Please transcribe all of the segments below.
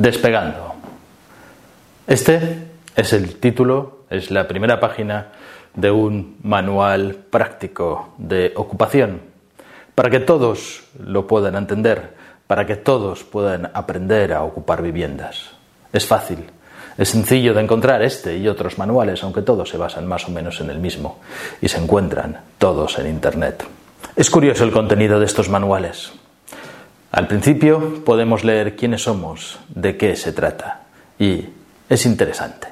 Despegando. Este es el título, es la primera página de un manual práctico de ocupación, para que todos lo puedan entender, para que todos puedan aprender a ocupar viviendas. Es fácil, es sencillo de encontrar este y otros manuales, aunque todos se basan más o menos en el mismo y se encuentran todos en Internet. Es curioso el contenido de estos manuales. Al principio podemos leer quiénes somos, de qué se trata, y es interesante.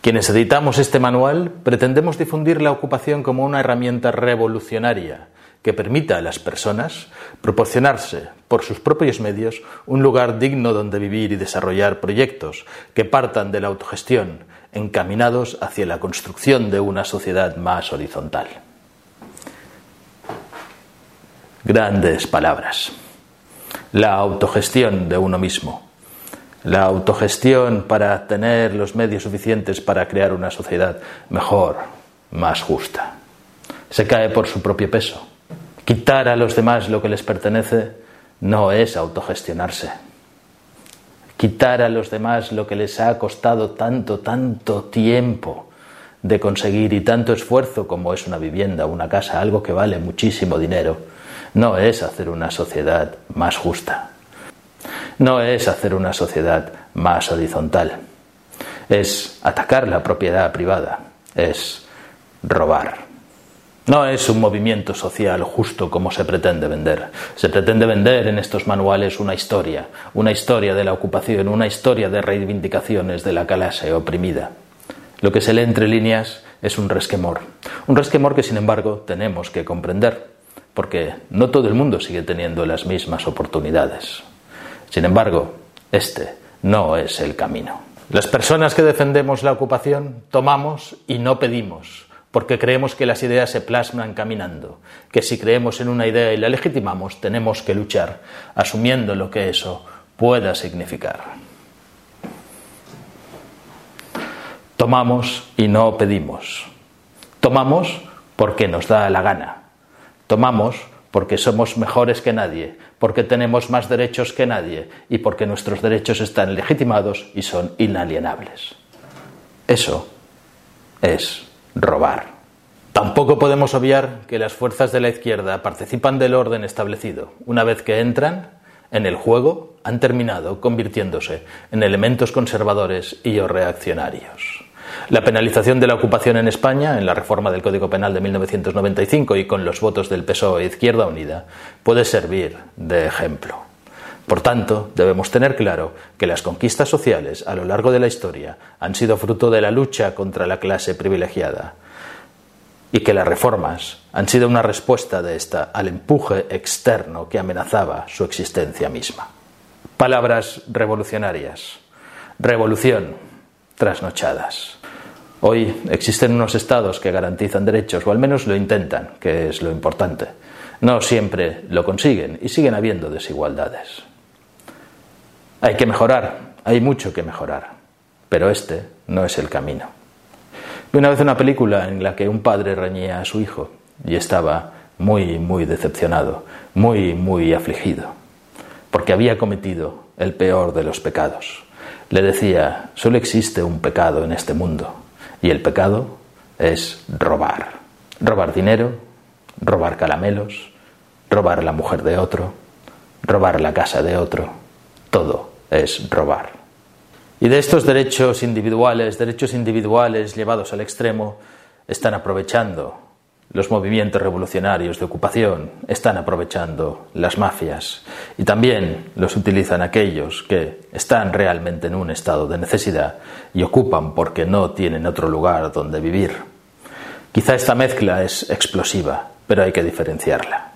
Quienes editamos este manual pretendemos difundir la ocupación como una herramienta revolucionaria que permita a las personas proporcionarse por sus propios medios un lugar digno donde vivir y desarrollar proyectos que partan de la autogestión encaminados hacia la construcción de una sociedad más horizontal. Grandes palabras. La autogestión de uno mismo. La autogestión para tener los medios suficientes para crear una sociedad mejor, más justa. Se cae por su propio peso Quitar a los demás lo que les pertenece no es autogestionarse. Quitar a los demás lo que les ha costado tanto, tanto tiempo de conseguir y tanto esfuerzo como es una vivienda, una casa, algo que vale muchísimo dinero, no es hacer una sociedad más justa. No es hacer una sociedad más horizontal. Es atacar la propiedad privada. Es robar. No es un movimiento social justo como se pretende vender. Se pretende vender en estos manuales una historia, una historia de la ocupación, una historia de reivindicaciones de la clase oprimida. Lo que se lee entre líneas es un resquemor. Un resquemor que, sin embargo, tenemos que comprender, porque no todo el mundo sigue teniendo las mismas oportunidades. Sin embargo, este no es el camino. Las personas que defendemos la ocupación tomamos y no pedimos porque creemos que las ideas se plasman caminando, que si creemos en una idea y la legitimamos, tenemos que luchar, asumiendo lo que eso pueda significar. Tomamos y no pedimos. Tomamos porque nos da la gana. Tomamos porque somos mejores que nadie, porque tenemos más derechos que nadie y porque nuestros derechos están legitimados y son inalienables. Eso es robar. Tampoco podemos obviar que las fuerzas de la izquierda participan del orden establecido. Una vez que entran en el juego, han terminado convirtiéndose en elementos conservadores y reaccionarios. La penalización de la ocupación en España, en la reforma del Código Penal de 1995 y con los votos del PSOE e Izquierda Unida, puede servir de ejemplo. Por tanto, debemos tener claro que las conquistas sociales a lo largo de la historia han sido fruto de la lucha contra la clase privilegiada y que las reformas han sido una respuesta de esta al empuje externo que amenazaba su existencia misma. Palabras revolucionarias. Revolución. Trasnochadas. Hoy existen unos estados que garantizan derechos, o al menos lo intentan, que es lo importante. No siempre lo consiguen y siguen habiendo desigualdades. Hay que mejorar, hay mucho que mejorar, pero este no es el camino. Vi una vez una película en la que un padre reñía a su hijo y estaba muy, muy decepcionado, muy, muy afligido, porque había cometido el peor de los pecados. Le decía, solo existe un pecado en este mundo, y el pecado es robar. Robar dinero, robar caramelos, robar la mujer de otro, robar la casa de otro, todo es robar. Y de estos derechos individuales, derechos individuales llevados al extremo, están aprovechando los movimientos revolucionarios de ocupación, están aprovechando las mafias y también los utilizan aquellos que están realmente en un estado de necesidad y ocupan porque no tienen otro lugar donde vivir. Quizá esta mezcla es explosiva, pero hay que diferenciarla.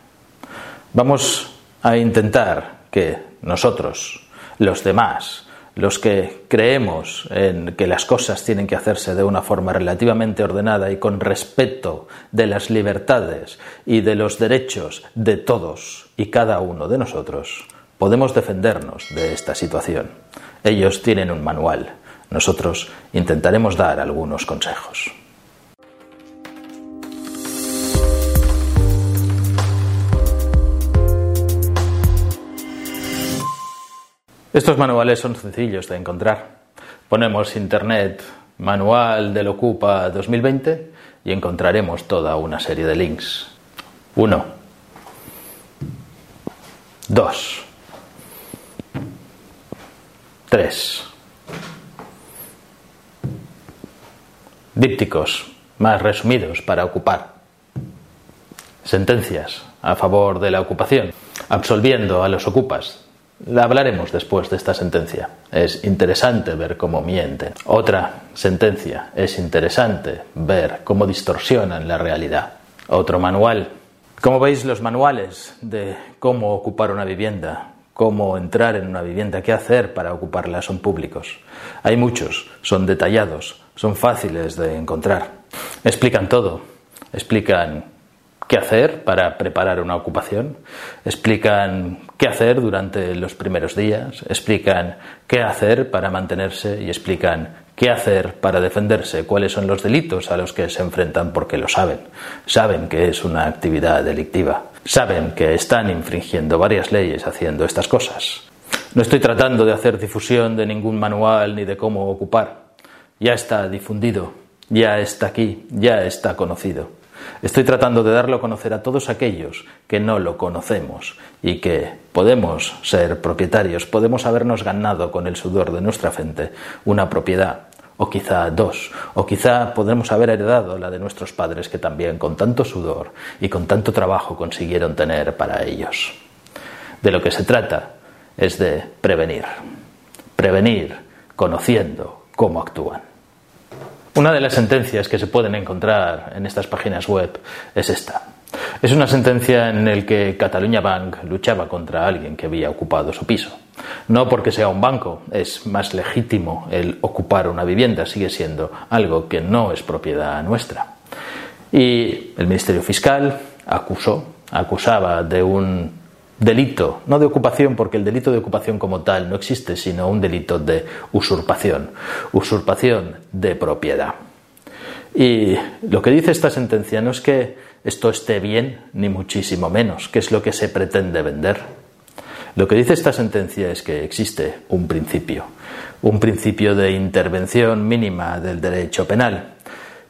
Vamos a intentar que nosotros, los demás, los que creemos en que las cosas tienen que hacerse de una forma relativamente ordenada y con respeto de las libertades y de los derechos de todos y cada uno de nosotros, podemos defendernos de esta situación. Ellos tienen un manual, nosotros intentaremos dar algunos consejos. Estos manuales son sencillos de encontrar. Ponemos Internet Manual del Ocupa 2020 y encontraremos toda una serie de links. 1. 2. 3. Dípticos más resumidos para ocupar. Sentencias a favor de la ocupación, absolviendo a los ocupas. La hablaremos después de esta sentencia. Es interesante ver cómo mienten. Otra sentencia. Es interesante ver cómo distorsionan la realidad. Otro manual. Como veis, los manuales de cómo ocupar una vivienda, cómo entrar en una vivienda, qué hacer para ocuparla son públicos. Hay muchos, son detallados, son fáciles de encontrar. Explican todo. Explican qué hacer para preparar una ocupación, explican qué hacer durante los primeros días, explican qué hacer para mantenerse y explican qué hacer para defenderse, cuáles son los delitos a los que se enfrentan porque lo saben. Saben que es una actividad delictiva, saben que están infringiendo varias leyes haciendo estas cosas. No estoy tratando de hacer difusión de ningún manual ni de cómo ocupar. Ya está difundido, ya está aquí, ya está conocido. Estoy tratando de darlo a conocer a todos aquellos que no lo conocemos y que podemos ser propietarios, podemos habernos ganado con el sudor de nuestra frente una propiedad, o quizá dos, o quizá podremos haber heredado la de nuestros padres que también con tanto sudor y con tanto trabajo consiguieron tener para ellos. De lo que se trata es de prevenir, prevenir conociendo cómo actúan. Una de las sentencias que se pueden encontrar en estas páginas web es esta. Es una sentencia en la que Cataluña Bank luchaba contra alguien que había ocupado su piso. No porque sea un banco, es más legítimo el ocupar una vivienda, sigue siendo algo que no es propiedad nuestra. Y el Ministerio Fiscal acusó, acusaba de un delito, no de ocupación, porque el delito de ocupación como tal no existe, sino un delito de usurpación, usurpación de propiedad. Y lo que dice esta sentencia no es que esto esté bien, ni muchísimo menos, que es lo que se pretende vender. Lo que dice esta sentencia es que existe un principio, un principio de intervención mínima del derecho penal.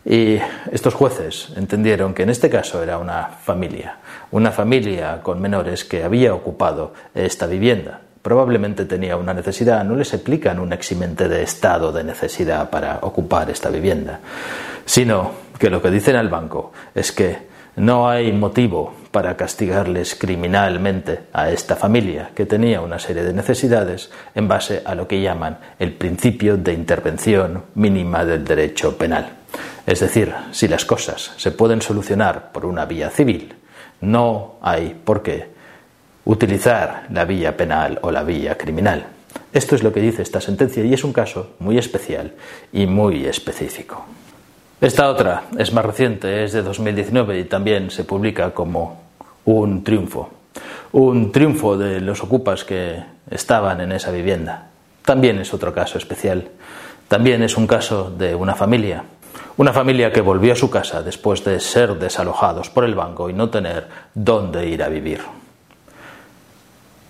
Y estos jueces entendieron que en este caso era una familia, una familia con menores que había ocupado esta vivienda. Probablemente tenía una necesidad, no les aplican un eximente de estado de necesidad para ocupar esta vivienda, sino que lo que dicen al banco es que no hay motivo para castigarles criminalmente a esta familia que tenía una serie de necesidades en base a lo que llaman el principio de intervención mínima del derecho penal. Es decir, si las cosas se pueden solucionar por una vía civil, no hay por qué utilizar la vía penal o la vía criminal. Esto es lo que dice esta sentencia y es un caso muy especial y muy específico. Esta otra es más reciente, es de 2019 y también se publica como un triunfo. Un triunfo de los ocupas que estaban en esa vivienda. También es otro caso especial. También es un caso de una familia una familia que volvió a su casa después de ser desalojados por el banco y no tener dónde ir a vivir.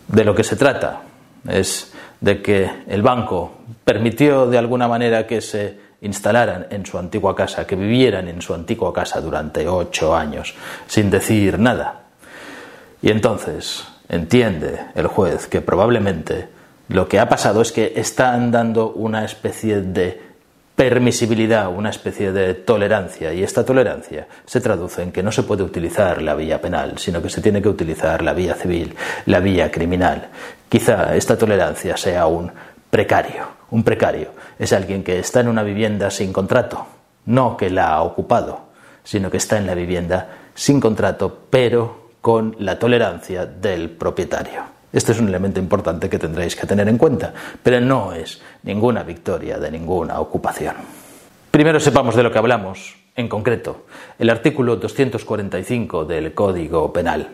De lo que se trata es de que el banco permitió de alguna manera que se instalaran en su antigua casa, que vivieran en su antigua casa durante ocho años, sin decir nada. Y entonces entiende el juez que probablemente lo que ha pasado es que están dando una especie de permisibilidad, una especie de tolerancia, y esta tolerancia se traduce en que no se puede utilizar la vía penal, sino que se tiene que utilizar la vía civil, la vía criminal. Quizá esta tolerancia sea un precario. Un precario es alguien que está en una vivienda sin contrato, no que la ha ocupado, sino que está en la vivienda sin contrato, pero con la tolerancia del propietario. Este es un elemento importante que tendréis que tener en cuenta, pero no es ninguna victoria de ninguna ocupación. Primero sepamos de lo que hablamos, en concreto, el artículo 245 del Código Penal.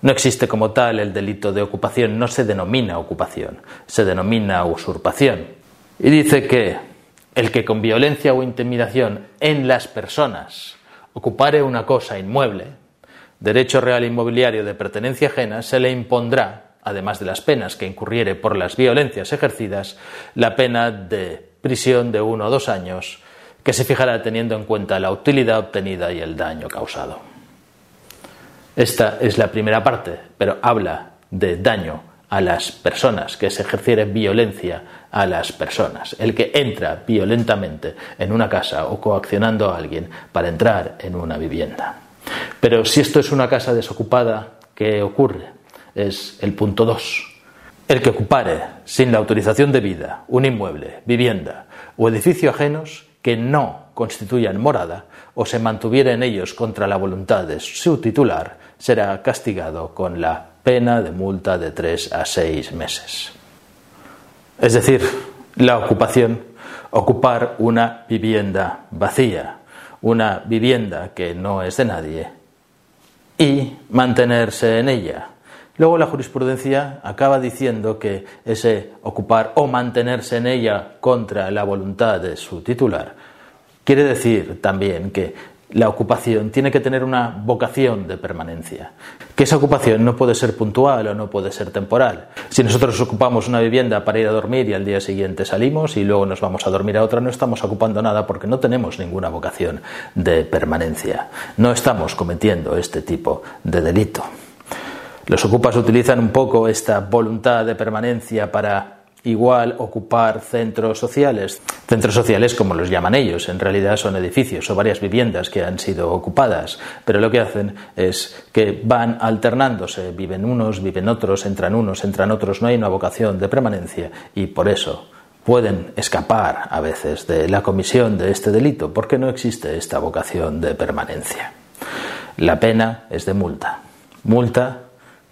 No existe como tal el delito de ocupación, no se denomina ocupación, se denomina usurpación. Y dice que el que con violencia o intimidación en las personas ocupare una cosa inmueble, derecho real inmobiliario de pertenencia ajena, se le impondrá además de las penas que incurriere por las violencias ejercidas, la pena de prisión de uno o dos años, que se fijará teniendo en cuenta la utilidad obtenida y el daño causado. Esta es la primera parte, pero habla de daño a las personas, que se ejerciere violencia a las personas. El que entra violentamente en una casa o coaccionando a alguien para entrar en una vivienda. Pero si esto es una casa desocupada, ¿qué ocurre? Es el punto 2. El que ocupare sin la autorización debida un inmueble, vivienda o edificio ajenos que no constituyan morada o se mantuviera en ellos contra la voluntad de su titular, será castigado con la pena de multa de tres a seis meses. Es decir, la ocupación, ocupar una vivienda vacía, una vivienda que no es de nadie, y mantenerse en ella. Luego la jurisprudencia acaba diciendo que ese ocupar o mantenerse en ella contra la voluntad de su titular quiere decir también que la ocupación tiene que tener una vocación de permanencia, que esa ocupación no puede ser puntual o no puede ser temporal. Si nosotros ocupamos una vivienda para ir a dormir y al día siguiente salimos y luego nos vamos a dormir a otra, no estamos ocupando nada porque no tenemos ninguna vocación de permanencia. No estamos cometiendo este tipo de delito. Los ocupas utilizan un poco esta voluntad de permanencia para igual ocupar centros sociales. Centros sociales como los llaman ellos, en realidad son edificios o varias viviendas que han sido ocupadas, pero lo que hacen es que van alternándose, viven unos, viven otros, entran unos, entran otros, no hay una vocación de permanencia y por eso pueden escapar a veces de la comisión de este delito porque no existe esta vocación de permanencia. La pena es de multa. Multa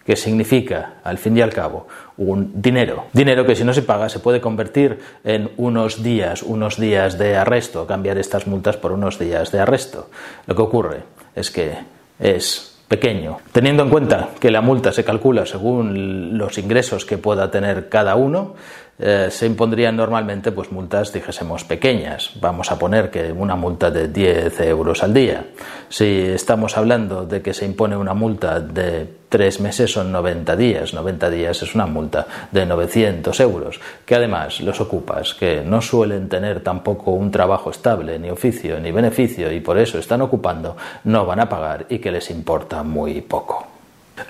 que significa, al fin y al cabo, un dinero. Dinero que si no se paga se puede convertir en unos días, unos días de arresto, cambiar estas multas por unos días de arresto. Lo que ocurre es que es pequeño. Teniendo en cuenta que la multa se calcula según los ingresos que pueda tener cada uno, eh, se impondrían normalmente pues multas, dijésemos, pequeñas. Vamos a poner que una multa de 10 euros al día. Si estamos hablando de que se impone una multa de tres meses son 90 días. 90 días es una multa de 900 euros, que además los ocupas, que no suelen tener tampoco un trabajo estable, ni oficio, ni beneficio, y por eso están ocupando, no van a pagar y que les importa muy poco.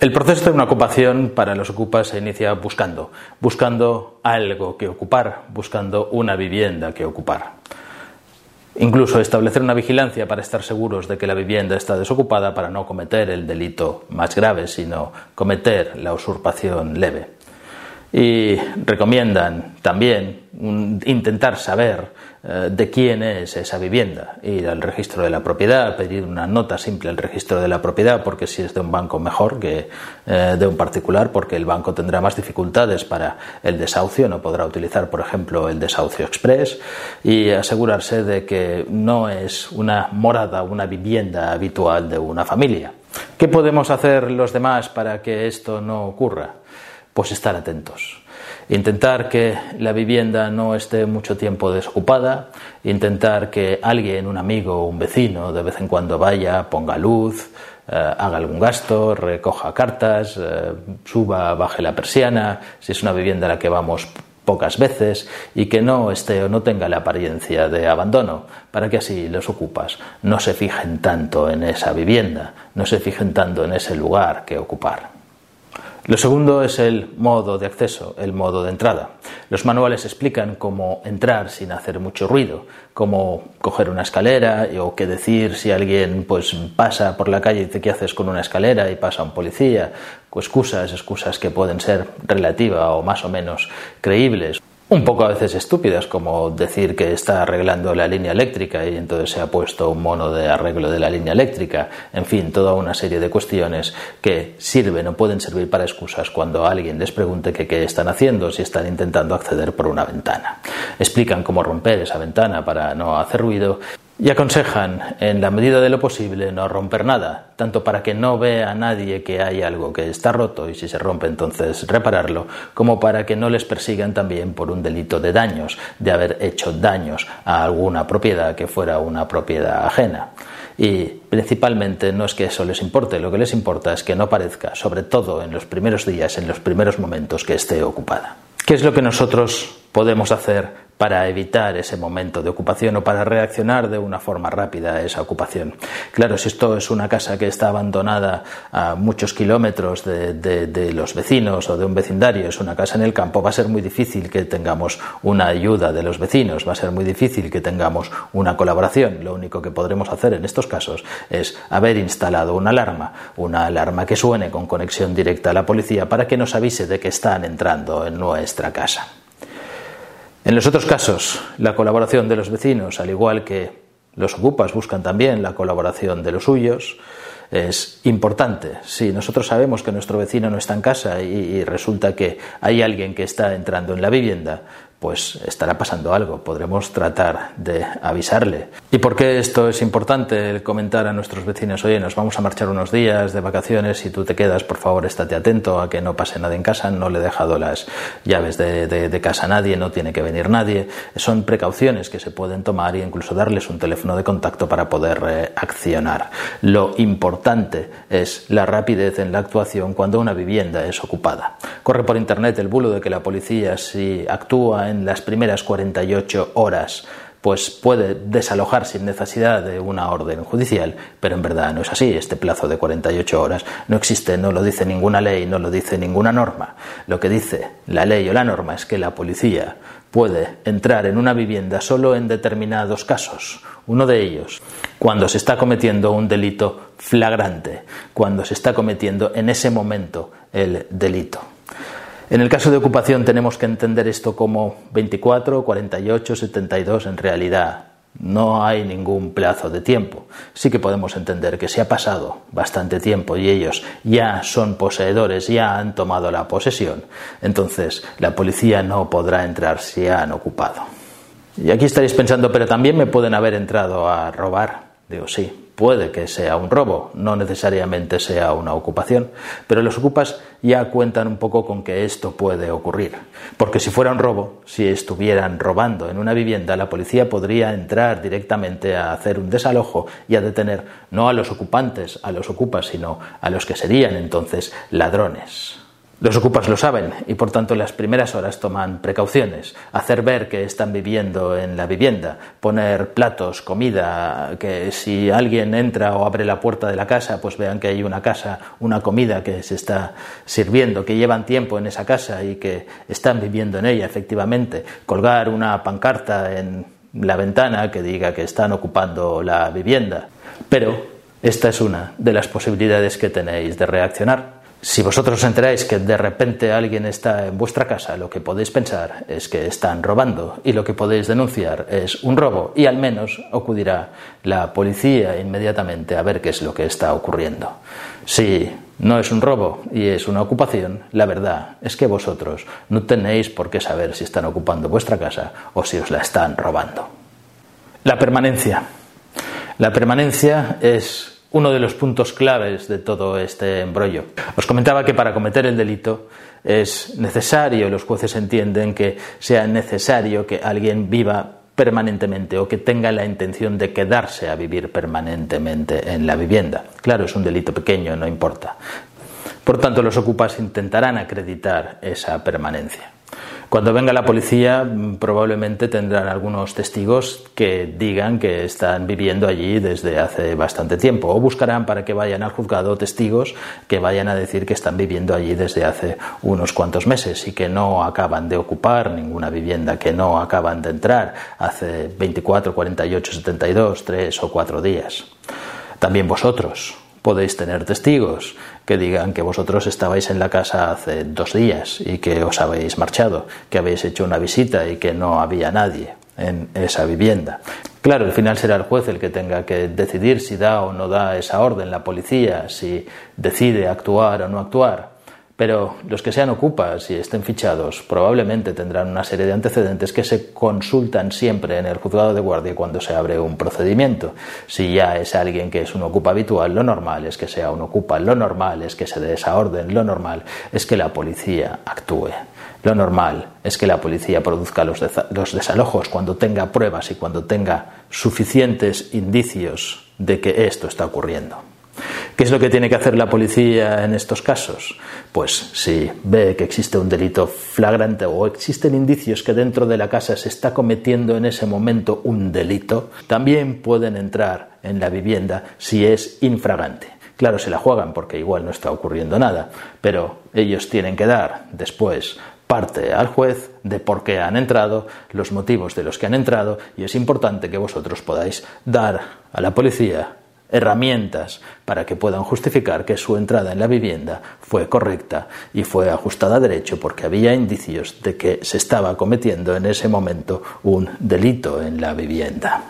El proceso de una ocupación para los ocupas se inicia buscando, buscando algo que ocupar, buscando una vivienda que ocupar. Incluso establecer una vigilancia para estar seguros de que la vivienda está desocupada para no cometer el delito más grave, sino cometer la usurpación leve. Y recomiendan también intentar saber eh, de quién es esa vivienda, ir al registro de la propiedad, pedir una nota simple al registro de la propiedad, porque si es de un banco mejor que eh, de un particular, porque el banco tendrá más dificultades para el desahucio, no podrá utilizar, por ejemplo, el desahucio express, y asegurarse de que no es una morada, una vivienda habitual de una familia. ¿Qué podemos hacer los demás para que esto no ocurra? Pues estar atentos. Intentar que la vivienda no esté mucho tiempo desocupada, intentar que alguien, un amigo o un vecino, de vez en cuando vaya, ponga luz, eh, haga algún gasto, recoja cartas, eh, suba, baje la persiana, si es una vivienda a la que vamos pocas veces y que no esté o no tenga la apariencia de abandono, para que así los ocupas no se fijen tanto en esa vivienda, no se fijen tanto en ese lugar que ocupar. Lo segundo es el modo de acceso, el modo de entrada. Los manuales explican cómo entrar sin hacer mucho ruido, cómo coger una escalera o qué decir si alguien pues pasa por la calle y dice qué haces con una escalera y pasa un policía, excusas, excusas que pueden ser relativa o más o menos creíbles un poco a veces estúpidas, como decir que está arreglando la línea eléctrica y entonces se ha puesto un mono de arreglo de la línea eléctrica, en fin, toda una serie de cuestiones que sirven o pueden servir para excusas cuando alguien les pregunte qué están haciendo, si están intentando acceder por una ventana. Explican cómo romper esa ventana para no hacer ruido y aconsejan, en la medida de lo posible, no romper nada, tanto para que no vea nadie que hay algo que está roto y si se rompe entonces repararlo, como para que no les persigan también por un delito de daños, de haber hecho daños a alguna propiedad que fuera una propiedad ajena. Y principalmente no es que eso les importe, lo que les importa es que no parezca, sobre todo en los primeros días, en los primeros momentos, que esté ocupada. ¿Qué es lo que nosotros podemos hacer para evitar ese momento de ocupación o para reaccionar de una forma rápida a esa ocupación. Claro, si esto es una casa que está abandonada a muchos kilómetros de, los vecinos o de un vecindario, es una casa en el campo, va a ser muy difícil que tengamos una ayuda de los vecinos, va a ser muy difícil que tengamos una colaboración. Lo único que podremos hacer en estos casos es haber instalado una alarma, una alarma que suene con conexión directa a la policía para que nos avise de que están entrando en nuestra casa. En los otros casos, la colaboración de los vecinos, al igual que los ocupas buscan también la colaboración de los suyos, es importante. Si nosotros sabemos que nuestro vecino no está en casa y, resulta que hay alguien que está entrando en la vivienda, pues estará pasando algo, podremos tratar de avisarle. ¿Y por qué esto es importante el comentar a nuestros vecinos? Oye, nos vamos a marchar unos días de vacaciones, si tú te quedas, por favor, estate atento a que no pase nada en casa, no le he dejado las llaves de, casa a nadie, no tiene que venir nadie. Son precauciones que se pueden tomar e incluso darles un teléfono de contacto para poder eh, accionar. Lo importante es la rapidez en la actuación cuando una vivienda es ocupada. Corre por internet el bulo de que la policía si actúa en las primeras 48 horas pues puede desalojar sin necesidad de una orden judicial, pero en verdad no es así. Este plazo de 48 horas no existe, no lo dice ninguna ley, no lo dice ninguna norma. Lo que dice la ley o la norma es que la policía puede entrar en una vivienda solo en determinados casos. Uno de ellos, cuando se está cometiendo un delito flagrante, cuando se está cometiendo en ese momento el delito. En el caso de ocupación tenemos que entender esto como 24, 48, 72 en realidad. No hay ningún plazo de tiempo. Sí que podemos entender que se ha pasado bastante tiempo y ellos ya son poseedores, ya han tomado la posesión. Entonces la policía no podrá entrar si han ocupado. Y aquí estaréis pensando, pero también me pueden haber entrado a robar. Digo, sí, puede que sea un robo, no necesariamente sea una ocupación, pero los ocupas ya cuentan un poco con que esto puede ocurrir. Porque si fuera un robo, si estuvieran robando en una vivienda, la policía podría entrar directamente a hacer un desalojo y a detener no a los ocupantes, a los ocupas, sino a los que serían entonces ladrones. Los ocupas lo saben y por tanto en las primeras horas toman precauciones, hacer ver que están viviendo en la vivienda, poner platos, comida, que si alguien entra o abre la puerta de la casa, pues vean que hay una casa, una comida que se está sirviendo, que llevan tiempo en esa casa y que están viviendo en ella efectivamente, colgar una pancarta en la ventana que diga que están ocupando la vivienda. Pero esta es una de las posibilidades que tenéis de reaccionar. Si vosotros os enteráis que de repente alguien está en vuestra casa, lo que podéis pensar es que están robando y lo que podéis denunciar es un robo y al menos acudirá la policía inmediatamente a ver qué es lo que está ocurriendo. Si no es un robo y es una ocupación, la verdad es que vosotros no tenéis por qué saber si están ocupando vuestra casa o si os la están robando. La permanencia. La permanencia es uno de los puntos claves de todo este embrollo. Os comentaba que para cometer el delito es necesario, los jueces entienden que sea necesario que alguien viva permanentemente o que tenga la intención de quedarse a vivir permanentemente en la vivienda. Claro, es un delito pequeño, no importa. Por tanto, los ocupas intentarán acreditar esa permanencia. Cuando venga la policía probablemente tendrán algunos testigos que digan que están viviendo allí desde hace bastante tiempo o buscarán para que vayan al juzgado testigos que vayan a decir que están viviendo allí desde hace unos cuantos meses y que no acaban de ocupar ninguna vivienda, que no acaban de entrar hace 24, 48, 72, 3 o 4 días. También vosotros podéis tener testigos que digan que vosotros estabais en la casa hace dos días y que os habéis marchado, que habéis hecho una visita y que no había nadie en esa vivienda. Claro, al final será el juez el que tenga que decidir si da o no da esa orden, la policía, si decide actuar o no actuar. Pero los que sean ocupas y estén fichados probablemente tendrán una serie de antecedentes que se consultan siempre en el juzgado de guardia cuando se abre un procedimiento. Si ya es alguien que es un ocupa habitual, lo normal es que sea un ocupa, lo normal es que se dé esa orden, lo normal es que la policía actúe. Lo normal es que la policía produzca los, desalojos cuando tenga pruebas y cuando tenga suficientes indicios de que esto está ocurriendo. ¿Qué es lo que tiene que hacer la policía en estos casos? Pues si ve que existe un delito flagrante o existen indicios que dentro de la casa se está cometiendo en ese momento un delito, también pueden entrar en la vivienda si es infragante. Claro, se la juegan porque igual no está ocurriendo nada, pero ellos tienen que dar después parte al juez de por qué han entrado, los motivos de los que han entrado y es importante que vosotros podáis dar a la policía herramientas para que puedan justificar que su entrada en la vivienda fue correcta y fue ajustada a derecho porque había indicios de que se estaba cometiendo en ese momento un delito en la vivienda.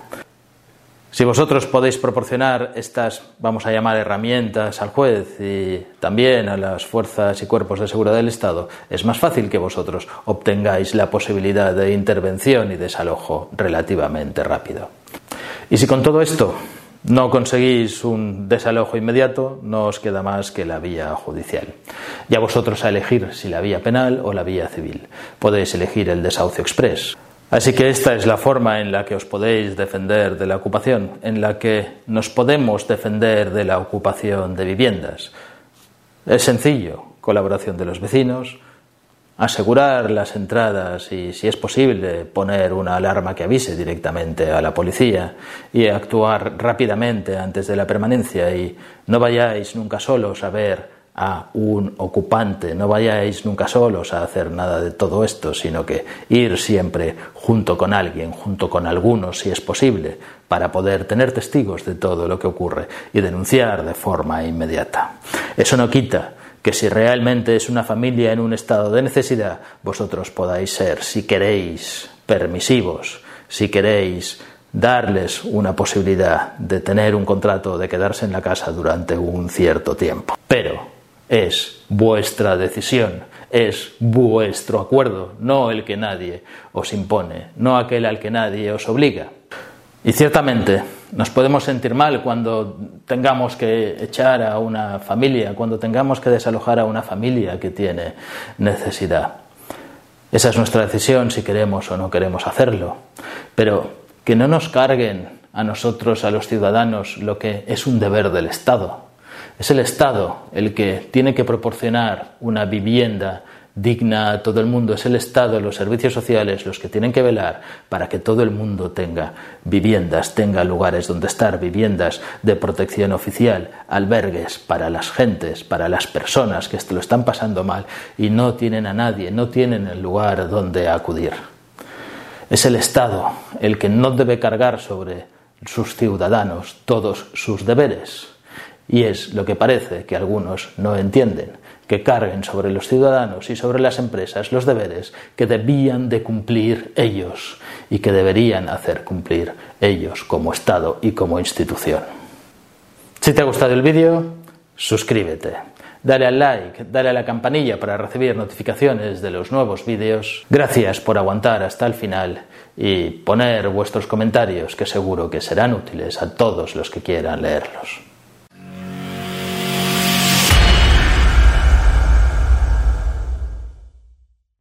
Si vosotros podéis proporcionar estas, vamos a llamar, herramientas al juez y también a las fuerzas y cuerpos de seguridad del Estado, es más fácil que vosotros obtengáis la posibilidad de intervención y desalojo relativamente rápido. Y si con todo esto no conseguís un desalojo inmediato, no os queda más que la vía judicial. Ya vosotros a elegir si la vía penal o la vía civil. Podéis elegir el desahucio express. Así que esta es la forma en la que os podéis defender de la ocupación, en la que nos podemos defender de la ocupación de viviendas. Es sencillo, colaboración de los vecinos, asegurar las entradas y, si es posible, poner una alarma que avise directamente a la policía y actuar rápidamente antes de la permanencia y no vayáis nunca solos a ver a un ocupante. No vayáis nunca solos a hacer nada de todo esto, sino que ir siempre junto con alguien, junto con algunos, si es posible, para poder tener testigos de todo lo que ocurre y denunciar de forma inmediata. Eso no quita que si realmente es una familia en un estado de necesidad, vosotros podáis ser, si queréis, permisivos, si queréis darles una posibilidad de tener un contrato de quedarse en la casa durante un cierto tiempo. Pero es vuestra decisión, es vuestro acuerdo, no el que nadie os impone, no aquel al que nadie os obliga. Y ciertamente nos podemos sentir mal cuando tengamos que echar a una familia, cuando tengamos que desalojar a una familia que tiene necesidad. Esa es nuestra decisión si queremos o no queremos hacerlo. Pero que no nos carguen a nosotros, a los ciudadanos, lo que es un deber del Estado. Es el Estado el que tiene que proporcionar una vivienda digna a todo el mundo. Es el Estado, los servicios sociales los que tienen que velar para que todo el mundo tenga viviendas, tenga lugares donde estar, viviendas de protección oficial, albergues para las gentes, para las personas que lo están pasando mal y no tienen a nadie, no tienen el lugar donde acudir. Es el Estado el que no debe cargar sobre sus ciudadanos todos sus deberes y es lo que parece que algunos no entienden, que carguen sobre los ciudadanos y sobre las empresas los deberes que debían de cumplir ellos y que deberían hacer cumplir ellos como Estado y como institución. Si te ha gustado el vídeo, suscríbete. Dale al like, dale a la campanilla para recibir notificaciones de los nuevos vídeos. Gracias por aguantar hasta el final y poner vuestros comentarios que seguro que serán útiles a todos los que quieran leerlos.